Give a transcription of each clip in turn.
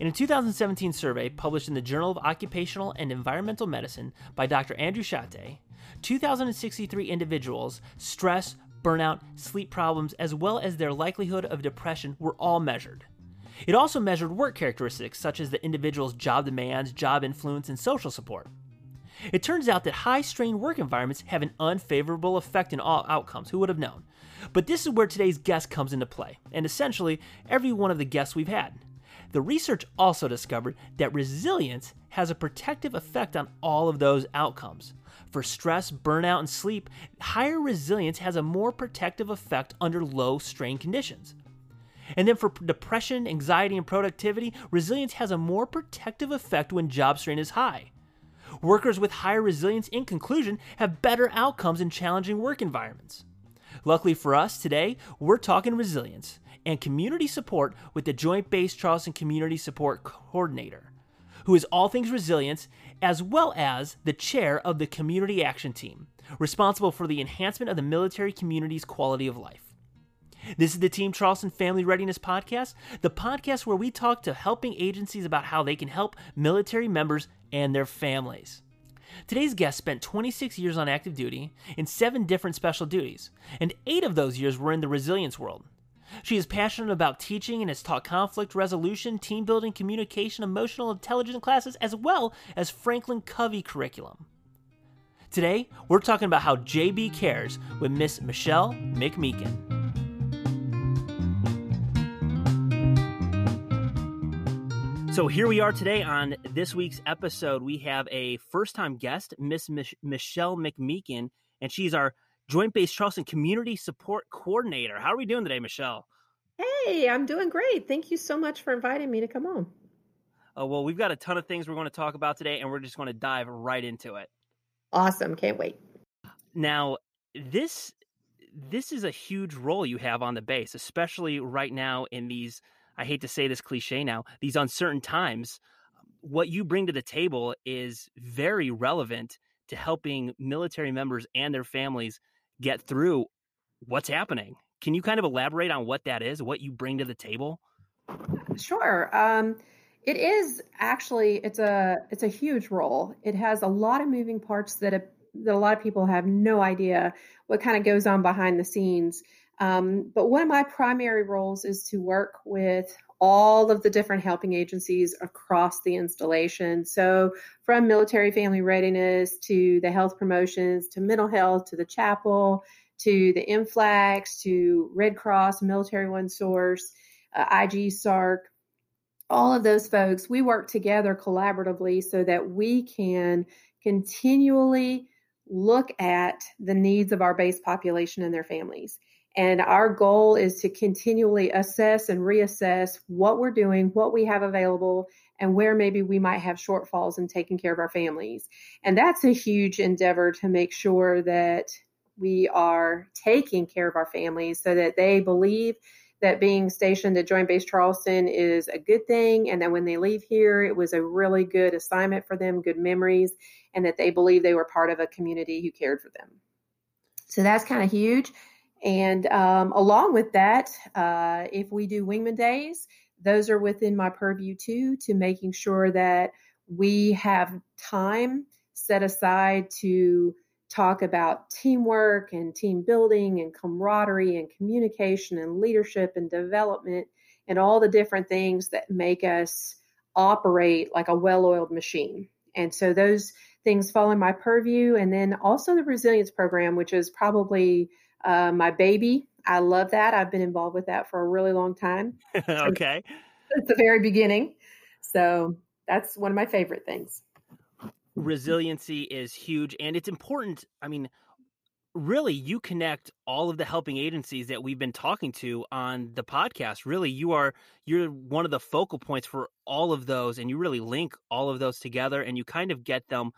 In a 2017 survey published in the Journal of Occupational and Environmental Medicine by Dr. Andrew Shatte, 2,063 individuals' stress, burnout, sleep problems, as well as their likelihood of depression were all measured. It also measured work characteristics such as the individual's job demands, job influence, and social support. It turns out that high strain work environments have an unfavorable effect in all outcomes. Who would have known? But this is where today's guest comes into play, and essentially every one of the guests we've had. The research also discovered that resilience has a protective effect on all of those outcomes. For stress, burnout, and sleep, higher resilience has a more protective effect under low strain conditions. And then for depression, anxiety, and productivity, resilience has a more protective effect when job strain is high. Workers with higher resilience, in conclusion, have better outcomes in challenging work environments. Luckily for us, today, we're talking resilience and community support with the Joint Base Charleston Community Support Coordinator, who is all things resilience, as well as the chair of the Community Action Team, responsible for the enhancement of the military community's quality of life. This is the Team Charleston Family Readiness Podcast, the podcast where we talk to helping agencies about how they can help military members and their families. Today's guest spent 26 years on active duty in seven different special duties, and eight of those years were in the resilience world. She is passionate about teaching and has taught conflict resolution, team building, communication, emotional intelligence classes, as well as Franklin Covey curriculum. Today, we're talking about how JB cares with Miss Michelle McMeekin. So here we are today on this week's episode. We have a first time guest, Miss Mich- Michelle McMeekin, and she's our Joint Base Charleston Community Support Coordinator. How are we doing today, Michelle? Hey, I'm doing great. Thank you so much for inviting me to come on. Oh, well, we've got a ton of things we're going to talk about today, and we're just going to dive right into it. Awesome. Can't wait. Now, this this is a huge role you have on the base, especially right now in these I hate to say this cliche now, these uncertain times, what you bring to the table is very relevant to helping military members and their families get through what's happening. Can you kind of elaborate on what that is, what you bring to the table? Sure. Um, it is actually it's a it's a huge role. It has a lot of moving parts that a, that a lot of people have no idea what kind of goes on behind the scenes. Um, but one of my primary roles is to work with all of the different helping agencies across the installation. So, from military family readiness to the health promotions to mental health to the chapel to the MFLCs to Red Cross, Military One Source, uh, IG SARC, all of those folks, we work together collaboratively so that we can continually look at the needs of our base population and their families. And our goal is to continually assess and reassess what we're doing, what we have available, and where maybe we might have shortfalls in taking care of our families. And that's a huge endeavor to make sure that we are taking care of our families so that they believe that being stationed at Joint Base Charleston is a good thing, and that when they leave here, it was a really good assignment for them, good memories, and that they believe they were part of a community who cared for them. So that's kind of huge. And um, along with that, uh, if we do Wingman Days, those are within my purview too, to making sure that we have time set aside to talk about teamwork and team building and camaraderie and communication and leadership and development and all the different things that make us operate like a well oiled machine. And so those things fall in my purview. And then also the resilience program, which is probably uh, my baby. I love that. I've been involved with that for a really long time. okay. At the very beginning. So that's one of my favorite things. Resiliency is huge and it's important. I mean, really, you connect all of the helping agencies that we've been talking to on the podcast. Really, you are you're one of the focal points for all of those and you really link all of those together and you kind of get them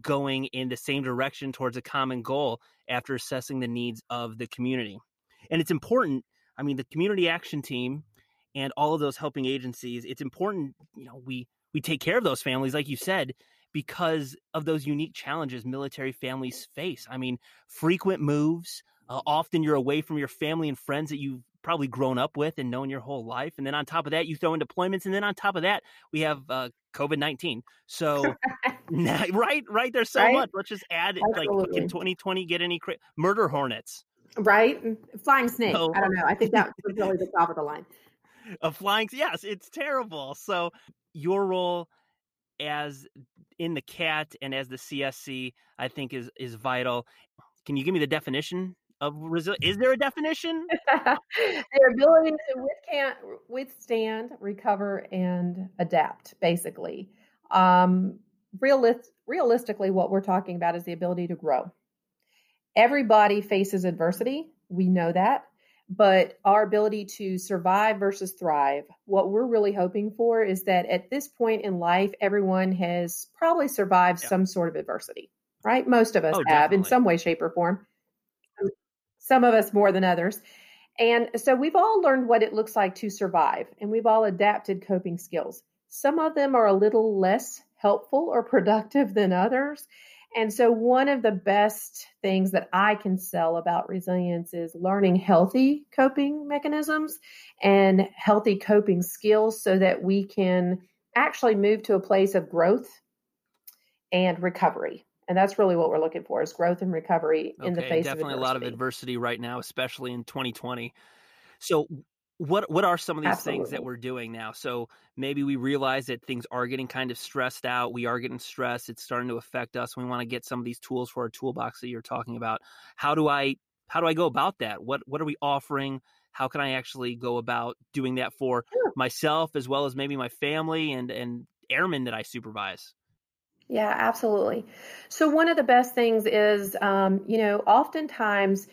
going in the same direction towards a common goal after assessing the needs of the community. And it's important, I mean, the community action team and all of those helping agencies, it's important, you know, we we take care of those families like you said because of those unique challenges military families face. I mean, frequent moves, uh, often you're away from your family and friends that you've probably grown up with and known your whole life. And then on top of that, you throw in deployments. And then on top of that, we have uh, COVID 19. So, right, right. There's so right? much. Let's just add Absolutely. like, can 2020 get any cra- murder hornets? Right. Flying snake. I don't know. I think that was really the top of the line. A flying, yes, it's terrible. So, your role as in the CAT and as the CSC, I think is is vital. Can you give me the definition of resilience? Is there a definition? Their ability to withstand, withstand, recover, and adapt. Basically, um, realist, realistically, what we're talking about is the ability to grow. Everybody faces adversity. We know that but our ability to survive versus thrive, what we're really hoping for is that at this point in life, everyone has probably survived yeah. some sort of adversity, right? Most of us oh, have in some way, shape, or form. Some of us more than others. And so we've all learned what it looks like to survive, and we've all adapted coping skills. Some of them are a little less helpful or productive than others. And so, one of the best things that I can sell about resilience is learning healthy coping mechanisms and healthy coping skills so that we can actually move to a place of growth and recovery. And that's really what we're looking for is growth and recovery in the face definitely of definitely a lot of adversity right now, especially in 2020. So, what what are some of these Absolutely. things that we're doing now so maybe we realize that things are getting kind of stressed out we are getting stressed it's starting to affect us we want to get some of these tools for our toolbox that you're talking about how do i how do i go about that what what are we offering how can i actually go about doing that for sure. myself as well as maybe my family and and airmen that i supervise yeah absolutely. So one of the best things is um, you know oftentimes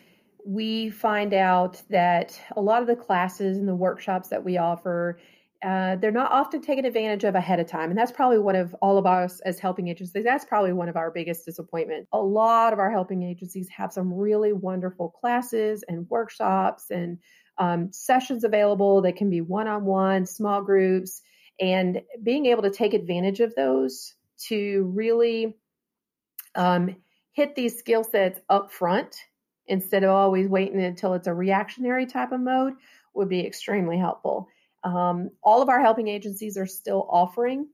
we find out that a lot of the classes and the workshops that we offer uh, they're not often taken advantage of ahead of time and that's probably one of all of us as helping agencies that's probably one of our biggest disappointments a lot of our helping agencies have some really wonderful classes and workshops and um, sessions available that can be one-on-one small groups and being able to take advantage of those to really um, hit these skill sets up front instead of always waiting until it's a reactionary type of mode would be extremely helpful. Um, all of our helping agencies are still offering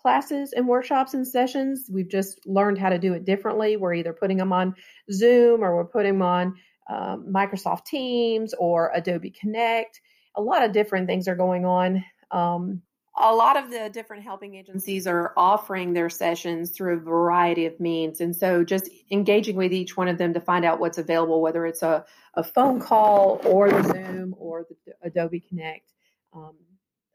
classes and workshops and sessions. We've just learned how to do it differently. We're either putting them on Zoom or we're putting them on um, Microsoft Teams or Adobe Connect. A lot of different things are going on. Um, a lot of the different helping agencies are offering their sessions through a variety of means. And so just engaging with each one of them to find out what's available, whether it's a, a phone call or the Zoom or the Adobe Connect. Um,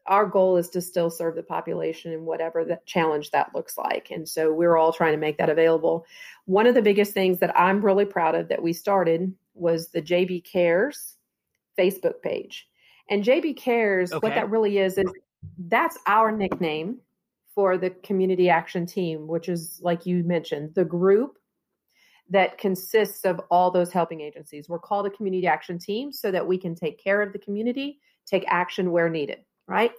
our goal is to still serve the population in whatever the challenge that looks like. And so we're all trying to make that available. One of the biggest things that I'm really proud of that we started was the JB Cares Facebook page. And JB Cares, okay. what that really is, is that's our nickname for the community action team, which is, like you mentioned, the group that consists of all those helping agencies. We're called a community action team so that we can take care of the community, take action where needed, right?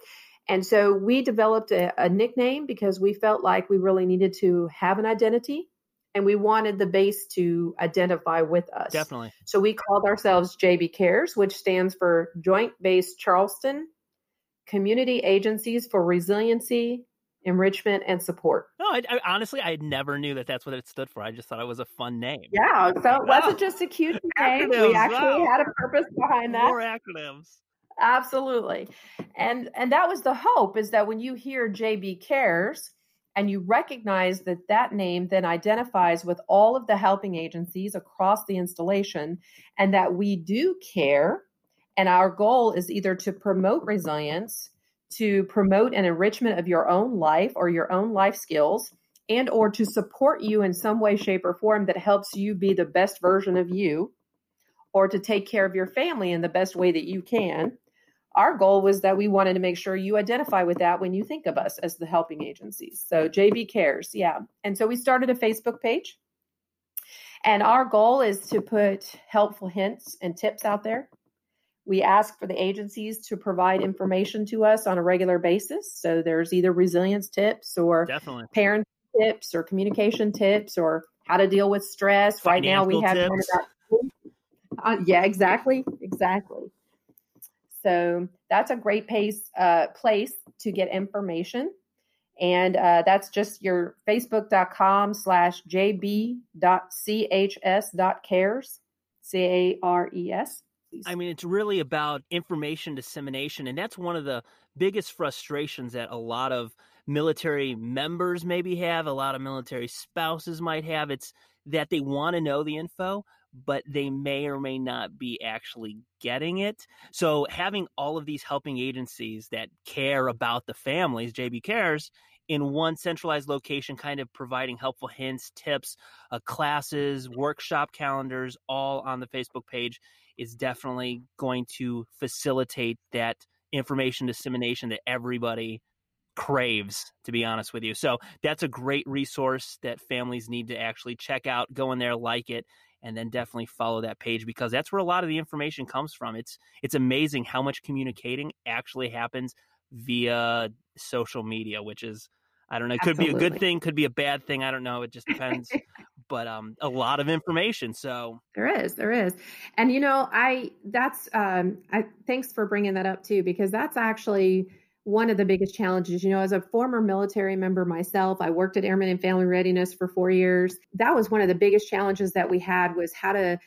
And so we developed a, a nickname because we felt like we really needed to have an identity and we wanted the base to identify with us. Definitely. So we called ourselves JB Cares, which stands for Joint Base Charleston community agencies for resiliency, enrichment, and support. No, I, I, honestly, I never knew that that's what it stood for. I just thought it was a fun name. Yeah, so it wasn't just a cute name. Acronyms, we actually wow. had a purpose behind that. More acronyms. Absolutely, and and that was the hope is that when you hear JB Cares and you recognize that that name then identifies with all of the helping agencies across the installation, and that we do care and our goal is either to promote resilience, to promote an enrichment of your own life or your own life skills, and or to support you in some way shape or form that helps you be the best version of you or to take care of your family in the best way that you can. Our goal was that we wanted to make sure you identify with that when you think of us as the helping agencies. So JB Cares, yeah. And so we started a Facebook page. And our goal is to put helpful hints and tips out there we ask for the agencies to provide information to us on a regular basis. So there's either resilience tips or Definitely. parent tips or communication tips or how to deal with stress. Financial right now we have tips. uh, yeah, exactly, exactly. So that's a great pace, uh, place to get information. And uh, that's just your facebook.com slash jb.chs.cares, C A R E S. I mean, it's really about information dissemination. And that's one of the biggest frustrations that a lot of military members maybe have, a lot of military spouses might have. It's that they want to know the info, but they may or may not be actually getting it. So having all of these helping agencies that care about the families, JB Cares, in one centralized location, kind of providing helpful hints, tips, uh, classes, workshop calendars, all on the Facebook page is definitely going to facilitate that information dissemination that everybody craves to be honest with you. So that's a great resource that families need to actually check out go in there like it and then definitely follow that page because that's where a lot of the information comes from. It's it's amazing how much communicating actually happens via social media which is i don't know It could Absolutely. be a good thing could be a bad thing i don't know it just depends but um a lot of information so there is there is and you know i that's um i thanks for bringing that up too because that's actually one of the biggest challenges. You know, as a former military member myself, I worked at Airmen and Family Readiness for four years. That was one of the biggest challenges that we had was how to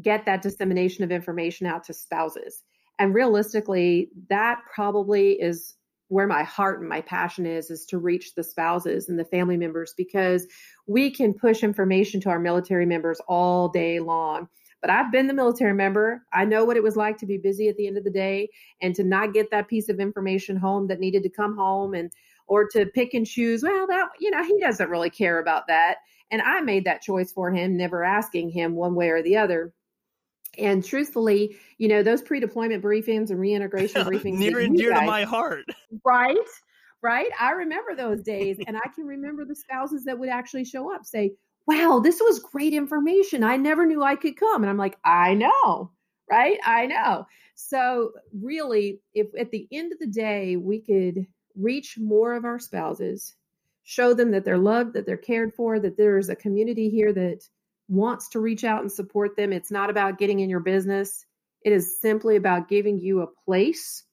get that dissemination of information out to spouses. And realistically, that probably is where my heart and my passion is is to reach the spouses and the family members because we can push information to our military members all day long but I've been the military member. I know what it was like to be busy at the end of the day and to not get that piece of information home that needed to come home and or to pick and choose. Well, that you know, he doesn't really care about that. And I made that choice for him, never asking him one way or the other. And truthfully, you know, those pre-deployment briefings and reintegration briefings near and dear guys, to my heart. Right? Right? I remember those days and I can remember the spouses that would actually show up say, wow, this was great information. I never knew I could come. And I'm like, I know, right? I know. So, really, if at the end of the day, we could reach more of our spouses, show them that they're loved, that they're cared for, that there's a community here that wants to reach out and support them. It's not about getting in your business, it is simply about giving you a place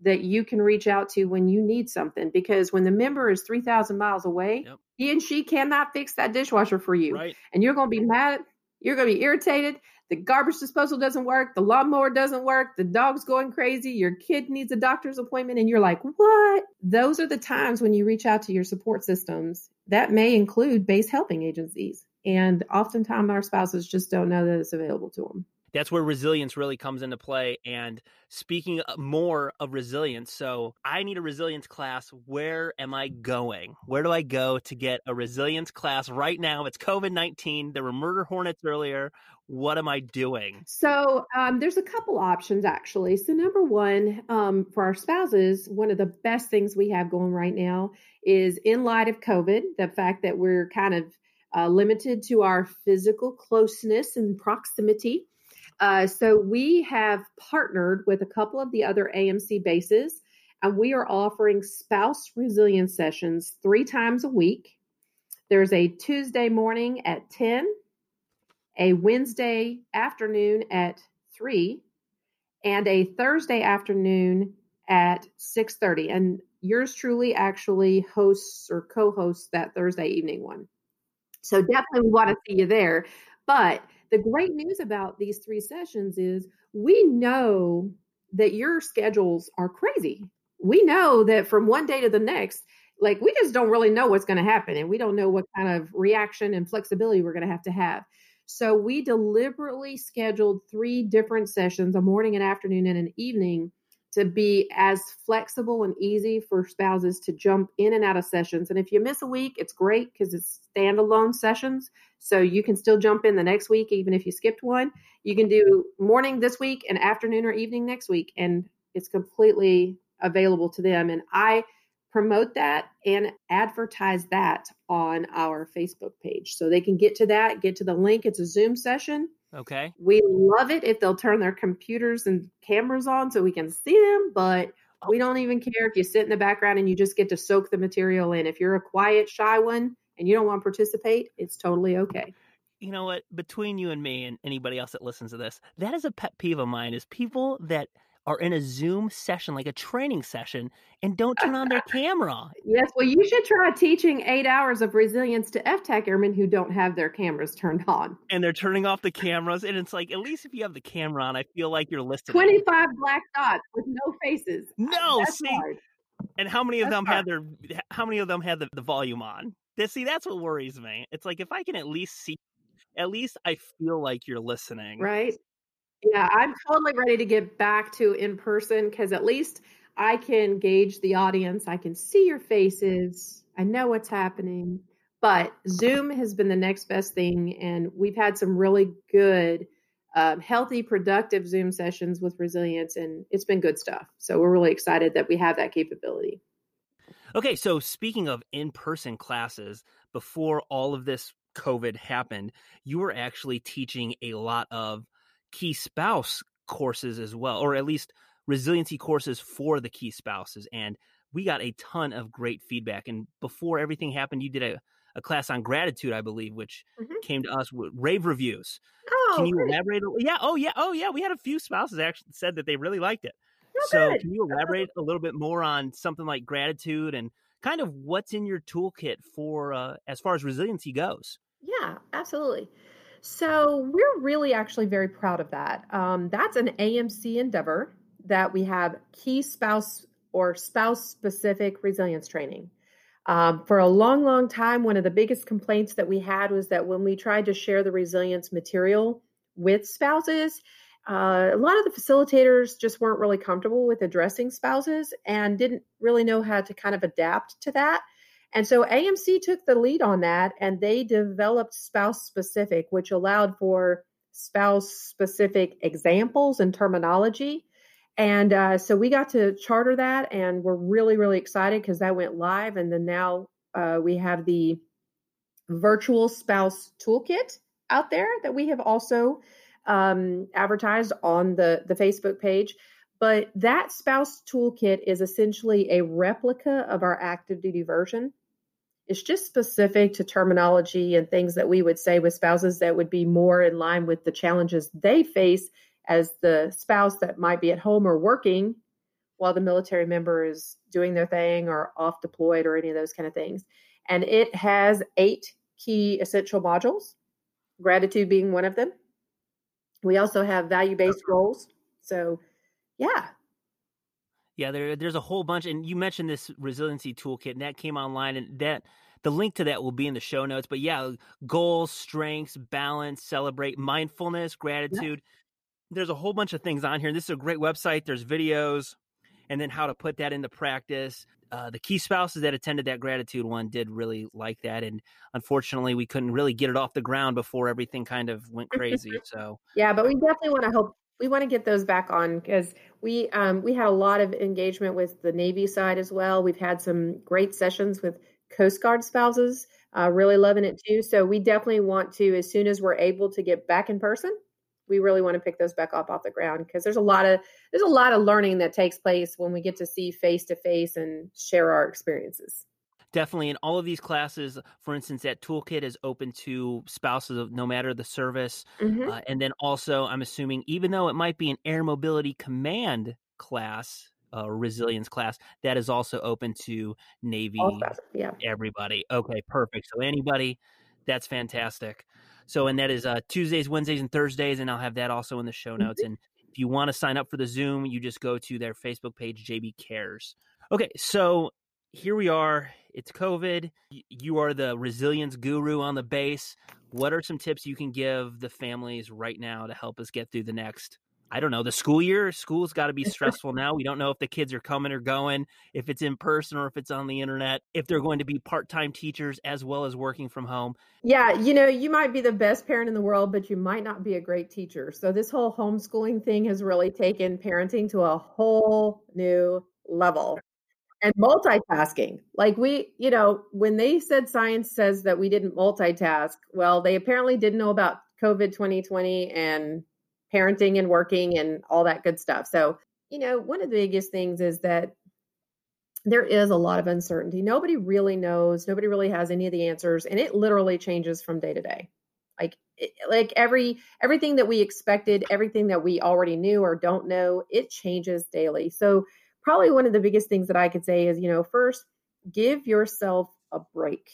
that you can reach out to when you need something. Because when the member is 3,000 miles away, yep. he and she cannot fix that dishwasher for you. Right. And you're going to be mad. You're going to be irritated. The garbage disposal doesn't work. The lawnmower doesn't work. The dog's going crazy. Your kid needs a doctor's appointment. And you're like, what? Those are the times when you reach out to your support systems. That may include base helping agencies. And oftentimes our spouses just don't know that it's available to them that's where resilience really comes into play. And speaking more of resilience, so I need a resilience class. Where am I going? Where do I go to get a resilience class right now? It's COVID 19. There were murder hornets earlier. What am I doing? So, um, there's a couple options actually. So, number one, um, for our spouses, one of the best things we have going right now is in light of COVID, the fact that we're kind of uh, limited to our physical closeness and proximity. Uh, so we have partnered with a couple of the other AMC bases, and we are offering spouse resilience sessions three times a week. There's a Tuesday morning at 10, a Wednesday afternoon at 3, and a Thursday afternoon at 6:30. And yours truly actually hosts or co-hosts that Thursday evening one. So definitely we want to see you there. But the great news about these three sessions is we know that your schedules are crazy. We know that from one day to the next, like we just don't really know what's going to happen and we don't know what kind of reaction and flexibility we're going to have to have. So we deliberately scheduled three different sessions, a morning, an afternoon, and an evening to be as flexible and easy for spouses to jump in and out of sessions. And if you miss a week, it's great because it's standalone sessions. So you can still jump in the next week, even if you skipped one. You can do morning this week and afternoon or evening next week, and it's completely available to them. And I promote that and advertise that on our Facebook page. So they can get to that, get to the link. It's a Zoom session Okay. We love it if they'll turn their computers and cameras on so we can see them, but oh. we don't even care if you sit in the background and you just get to soak the material in. If you're a quiet, shy one and you don't want to participate, it's totally okay. You know what? Between you and me and anybody else that listens to this, that is a pet peeve of mine is people that are in a Zoom session, like a training session, and don't turn on their camera. Yes, well, you should try teaching eight hours of resilience to FTAC airmen who don't have their cameras turned on. And they're turning off the cameras. And it's like, at least if you have the camera on, I feel like you're listening. 25 black dots with no faces. Uh, no, That's see. Hard. And how many of That's them hard. had their, how many of them had the, the volume on? See, that's what worries me. It's like if I can at least see, at least I feel like you're listening. Right. Yeah, I'm totally ready to get back to in person because at least I can gauge the audience. I can see your faces. I know what's happening. But Zoom has been the next best thing. And we've had some really good, um, healthy, productive Zoom sessions with resilience. And it's been good stuff. So we're really excited that we have that capability. Okay. So speaking of in person classes, before all of this COVID happened, you were actually teaching a lot of key spouse courses as well, or at least resiliency courses for the key spouses. And we got a ton of great feedback. And before everything happened, you did a, a class on gratitude, I believe, which mm-hmm. came to us with rave reviews. Oh, can you great. elaborate? Yeah. Oh, yeah. Oh, yeah. We had a few spouses actually said that they really liked it. So, good. can you elaborate a little bit more on something like gratitude and kind of what's in your toolkit for uh, as far as resiliency goes? Yeah, absolutely. So we're really actually very proud of that. Um, that's an AMC endeavor that we have key spouse or spouse specific resilience training. Um, for a long, long time, one of the biggest complaints that we had was that when we tried to share the resilience material with spouses, uh, a lot of the facilitators just weren't really comfortable with addressing spouses and didn't really know how to kind of adapt to that. And so AMC took the lead on that and they developed spouse specific, which allowed for spouse specific examples and terminology. And uh, so we got to charter that and we're really, really excited because that went live. And then now uh, we have the virtual spouse toolkit out there that we have also um, advertised on the, the Facebook page. But that spouse toolkit is essentially a replica of our active duty version. It's just specific to terminology and things that we would say with spouses that would be more in line with the challenges they face as the spouse that might be at home or working while the military member is doing their thing or off deployed or any of those kind of things. And it has eight key essential modules, gratitude being one of them. We also have value based goals. So, yeah, yeah, there, there's a whole bunch, and you mentioned this resiliency toolkit, and that came online, and that the link to that will be in the show notes. But yeah, goals, strengths, balance, celebrate, mindfulness, gratitude. Yeah. There's a whole bunch of things on here. This is a great website. There's videos, and then how to put that into practice. Uh, the key spouses that attended that gratitude one did really like that, and unfortunately, we couldn't really get it off the ground before everything kind of went crazy. So yeah, but we definitely want to help we want to get those back on because we um, we had a lot of engagement with the Navy side as well. We've had some great sessions with Coast Guard spouses, uh, really loving it too. So we definitely want to, as soon as we're able to get back in person, we really want to pick those back up off the ground because there's a lot of there's a lot of learning that takes place when we get to see face to face and share our experiences definitely in all of these classes for instance that toolkit is open to spouses of no matter the service mm-hmm. uh, and then also i'm assuming even though it might be an air mobility command class uh, resilience class that is also open to navy classes, yeah everybody okay perfect so anybody that's fantastic so and that is uh, tuesdays wednesdays and thursdays and i'll have that also in the show notes mm-hmm. and if you want to sign up for the zoom you just go to their facebook page jb cares okay so here we are. It's COVID. You are the resilience guru on the base. What are some tips you can give the families right now to help us get through the next? I don't know, the school year. School's got to be stressful now. We don't know if the kids are coming or going, if it's in person or if it's on the internet, if they're going to be part time teachers as well as working from home. Yeah, you know, you might be the best parent in the world, but you might not be a great teacher. So, this whole homeschooling thing has really taken parenting to a whole new level and multitasking. Like we, you know, when they said science says that we didn't multitask, well, they apparently didn't know about COVID 2020 and parenting and working and all that good stuff. So, you know, one of the biggest things is that there is a lot of uncertainty. Nobody really knows, nobody really has any of the answers, and it literally changes from day to day. Like like every everything that we expected, everything that we already knew or don't know, it changes daily. So probably one of the biggest things that I could say is, you know, first give yourself a break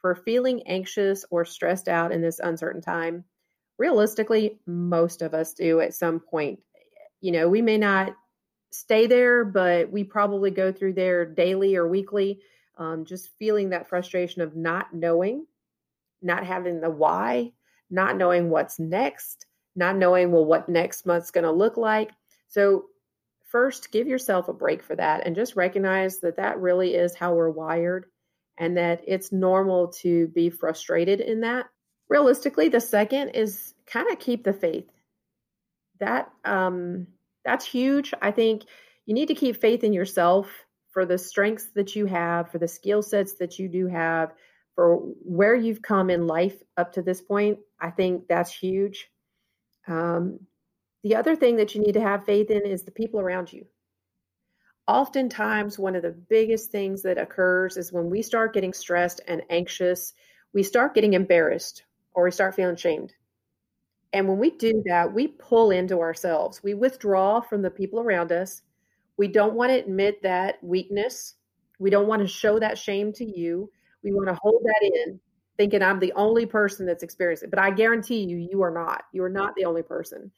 for feeling anxious or stressed out in this uncertain time. Realistically, most of us do at some point. You know, we may not stay there, but we probably go through there daily or weekly, um, just feeling that frustration of not knowing, not having the why, not knowing what's next, not knowing, well, what next month's going to look like. So, first, give yourself a break for that and just recognize that that really is how we're wired and that it's normal to be frustrated in that. Realistically, the second is kind of keep the faith. That um, that's huge. I think you need to keep faith in yourself for the strengths that you have, for the skill sets that you do have, for where you've come in life up to this point. I think that's huge. Um, the other thing that you need to have faith in is the people around you. Oftentimes, one of the biggest things that occurs is when we start getting stressed and anxious, we start getting embarrassed or we start feeling shamed. And when we do that, we pull into ourselves. We withdraw from the people around us. We don't want to admit that weakness. We don't want to show that shame to you. We want to hold that in, thinking I'm the only person that's experienced it. But I guarantee you, you are not. You are not the only person.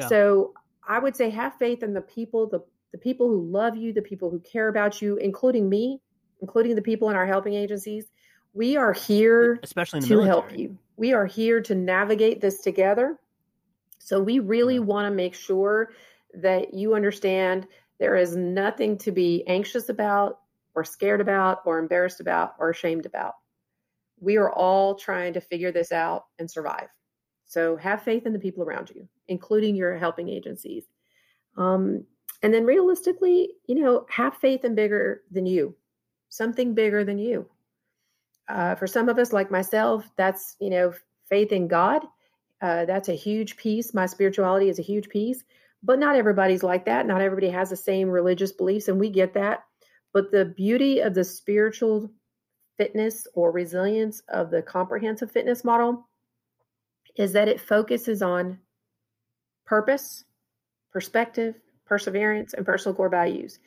Yeah. So I would say have faith in the people, the, the people who love you, the people who care about you, including me, including the people in our helping agencies. We are here especially to military. help you. We are here to navigate this together. So we really want to make sure that you understand there is nothing to be anxious about or scared about or embarrassed about or ashamed about. We are all trying to figure this out and survive. So have faith in the people around you, including your helping agencies. Um, and then realistically, you know, have faith in bigger than you, something bigger than you. Uh, for some of us, like myself, that's, you know, faith in God. Uh, that's a huge piece. My spirituality is a huge piece, but not everybody's like that. Not everybody has the same religious beliefs, and we get that. But the beauty of the spiritual fitness or resilience of the comprehensive fitness model is that it focuses on purpose, perspective, perseverance, and personal core values.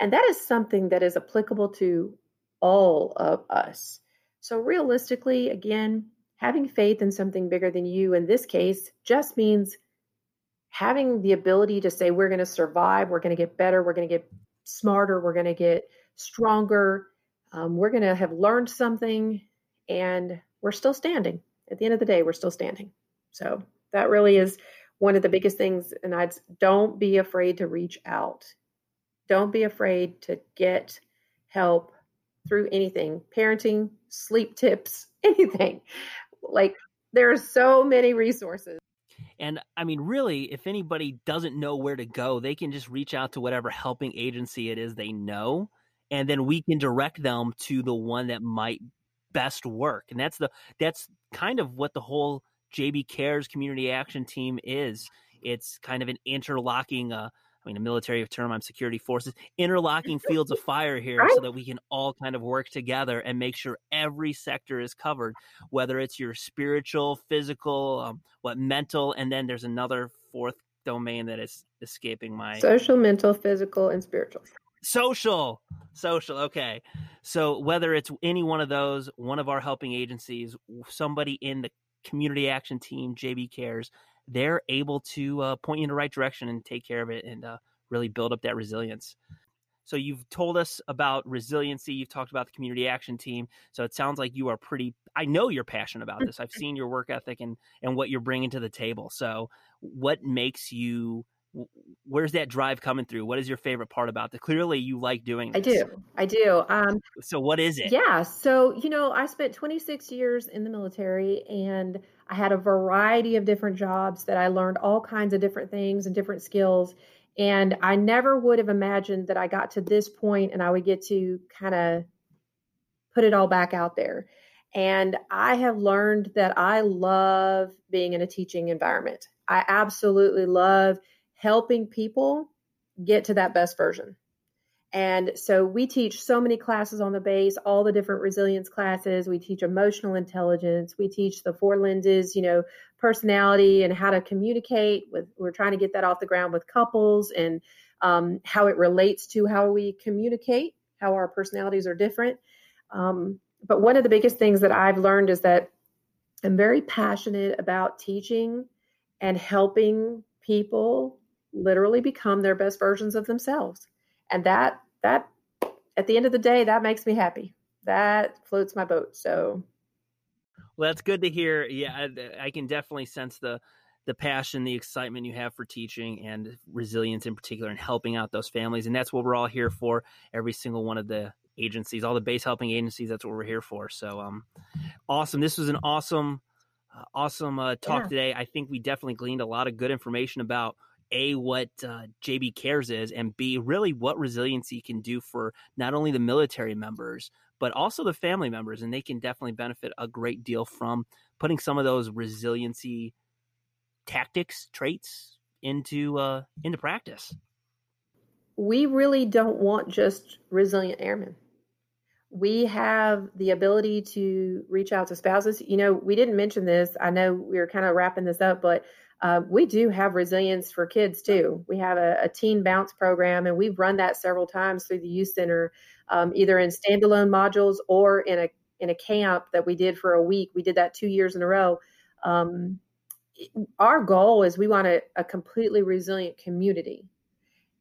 And that is something that is applicable to all of us. So, realistically, again, having faith in something bigger than you in this case just means having the ability to say, we're going to survive, we're going to get better, we're going to get smarter, we're going to get stronger, um, we're going to have learned something, and we're still standing. At the end of the day, we're still standing. So that really is one of the biggest things. And I'd don't be afraid to reach out. Don't be afraid to get help through anything parenting, sleep tips, anything. Like there are so many resources. And I mean, really, if anybody doesn't know where to go, they can just reach out to whatever helping agency it is they know, and then we can direct them to the one that might best work. And that's the that's kind of what the whole JB Cares community action team is. It's kind of an interlocking uh, I mean, a military term, I'm security forces, interlocking fields of fire here so that we can all kind of work together and make sure every sector is covered, whether it's your spiritual, physical, um, what mental, and then there's another fourth domain that is escaping my social, mental, physical, and spiritual. Social, social. Okay. So whether it's any one of those, one of our helping agencies, somebody in the community action team, JB Cares, they're able to uh, point you in the right direction and take care of it and uh, really build up that resilience. So you've told us about resiliency. You've talked about the community action team. So it sounds like you are pretty. I know you're passionate about this. I've seen your work ethic and and what you're bringing to the table. So what makes you? Where's that drive coming through? What is your favorite part about it? Clearly, you like doing. This. I do. I do. Um, so what is it? Yeah. So you know, I spent 26 years in the military and I had a variety of different jobs that I learned all kinds of different things and different skills. And I never would have imagined that I got to this point and I would get to kind of put it all back out there. And I have learned that I love being in a teaching environment. I absolutely love helping people get to that best version. And so we teach so many classes on the base, all the different resilience classes. We teach emotional intelligence. We teach the four lenses, you know, personality and how to communicate with, we're trying to get that off the ground with couples and um, how it relates to how we communicate, how our personalities are different. Um, but one of the biggest things that I've learned is that I'm very passionate about teaching and helping people literally become their best versions of themselves. And that that at the end of the day, that makes me happy. That floats my boat. So well, that's good to hear. Yeah, I, I can definitely sense the the passion, the excitement you have for teaching and resilience in particular and helping out those families. And that's what we're all here for. Every single one of the agencies, all the base helping agencies, that's what we're here for. So, um, awesome. This was an awesome, uh, awesome uh, talk yeah. today. I think we definitely gleaned a lot of good information about a what uh, JB Cares is, and B really what resiliency can do for not only the military members but also the family members, and they can definitely benefit a great deal from putting some of those resiliency tactics traits into uh, into practice. We really don't want just resilient airmen. We have the ability to reach out to spouses. You know, we didn't mention this. I know we are kind of wrapping this up, but uh, we do have resilience for kids too. We have a, a, teen bounce program, and we've run that several times through the youth center, um, either in standalone modules or in a in a camp that we did for a week. We did that two years in a row. Um, our goal is we want a, a completely resilient community.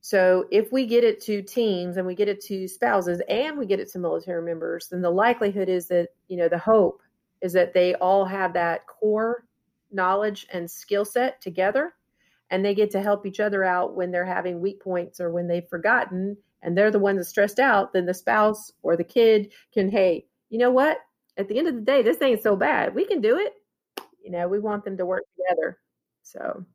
So if we get it to teams and we get it to spouses and we get it to military members, then the likelihood is that you know the hope is that they all have that core knowledge and skill set together and they get to help each other out when they're having weak points or when they've forgotten and they're the ones that stressed out then the spouse or the kid can hey you know what at the end of the day this ain't so bad we can do it you know we want them to work together so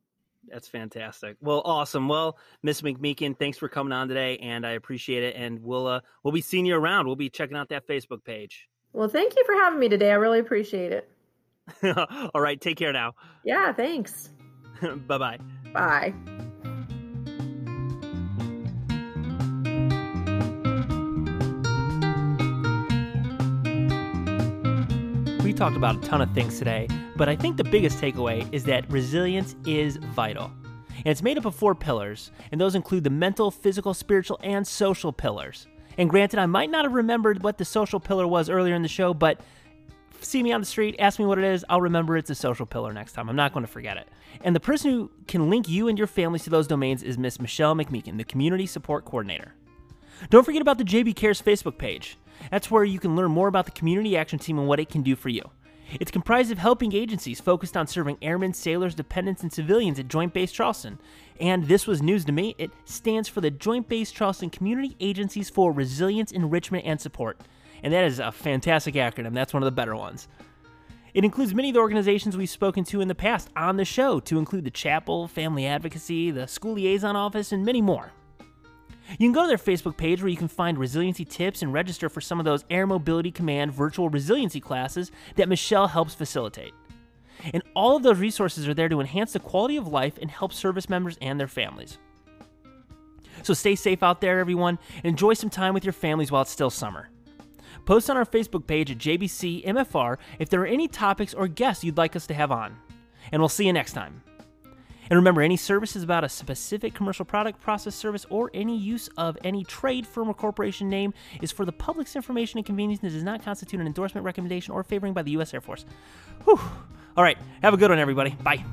that's fantastic. Well, awesome. Well, Miss McMeekin, thanks for coming on today, and I appreciate it. And we'll uh, we'll be seeing you around. We'll be checking out that Facebook page. Well, thank you for having me today. I really appreciate it. All right. Take care now. Yeah. Thanks. Bye-bye. Bye. We talked about a ton of things today, but I think the biggest takeaway is that resilience is vital. And it's made up of four pillars, and those include the mental, physical, spiritual, and social pillars. And granted, I might not have remembered what the social pillar was earlier in the show, but see me on the street, ask me what it is, I'll remember it's a social pillar next time. I'm not going to forget it. And the person who can link you and your families to those domains is Miss Michelle McMeekin, the Community Support Coordinator. Don't forget about the JB Cares Facebook page. That's where you can learn more about the Community Action Team and what it can do for you. It's comprised of helping agencies focused on serving airmen, sailors, dependents, and civilians at Joint Base Charleston. And this was news to me. It stands for the Joint Base Charleston Community Agencies for Resilience, Enrichment, and Support and that is a fantastic acronym. That's one of the better ones. It includes many of the organizations we've spoken to in the past on the show, to include the Chapel, Family Advocacy, the School Liaison Office, and many more. You can go to their Facebook page where you can find resiliency tips and register for some of those Air Mobility Command virtual resiliency classes that Michelle helps facilitate. And all of those resources are there to enhance the quality of life and help service members and their families. So stay safe out there, everyone, and enjoy some time with your families while it's still summer. Post on our Facebook page at JBC MFR if there are any topics or guests you'd like us to have on. And we'll see you next time. And remember, any services about a specific commercial product, process, service, or any use of any trade, firm, or corporation name is for the public's information and convenience and does not constitute an endorsement, recommendation, or favoring by the U.S. Air Force. Whew. All right. Have a good one, everybody. Bye.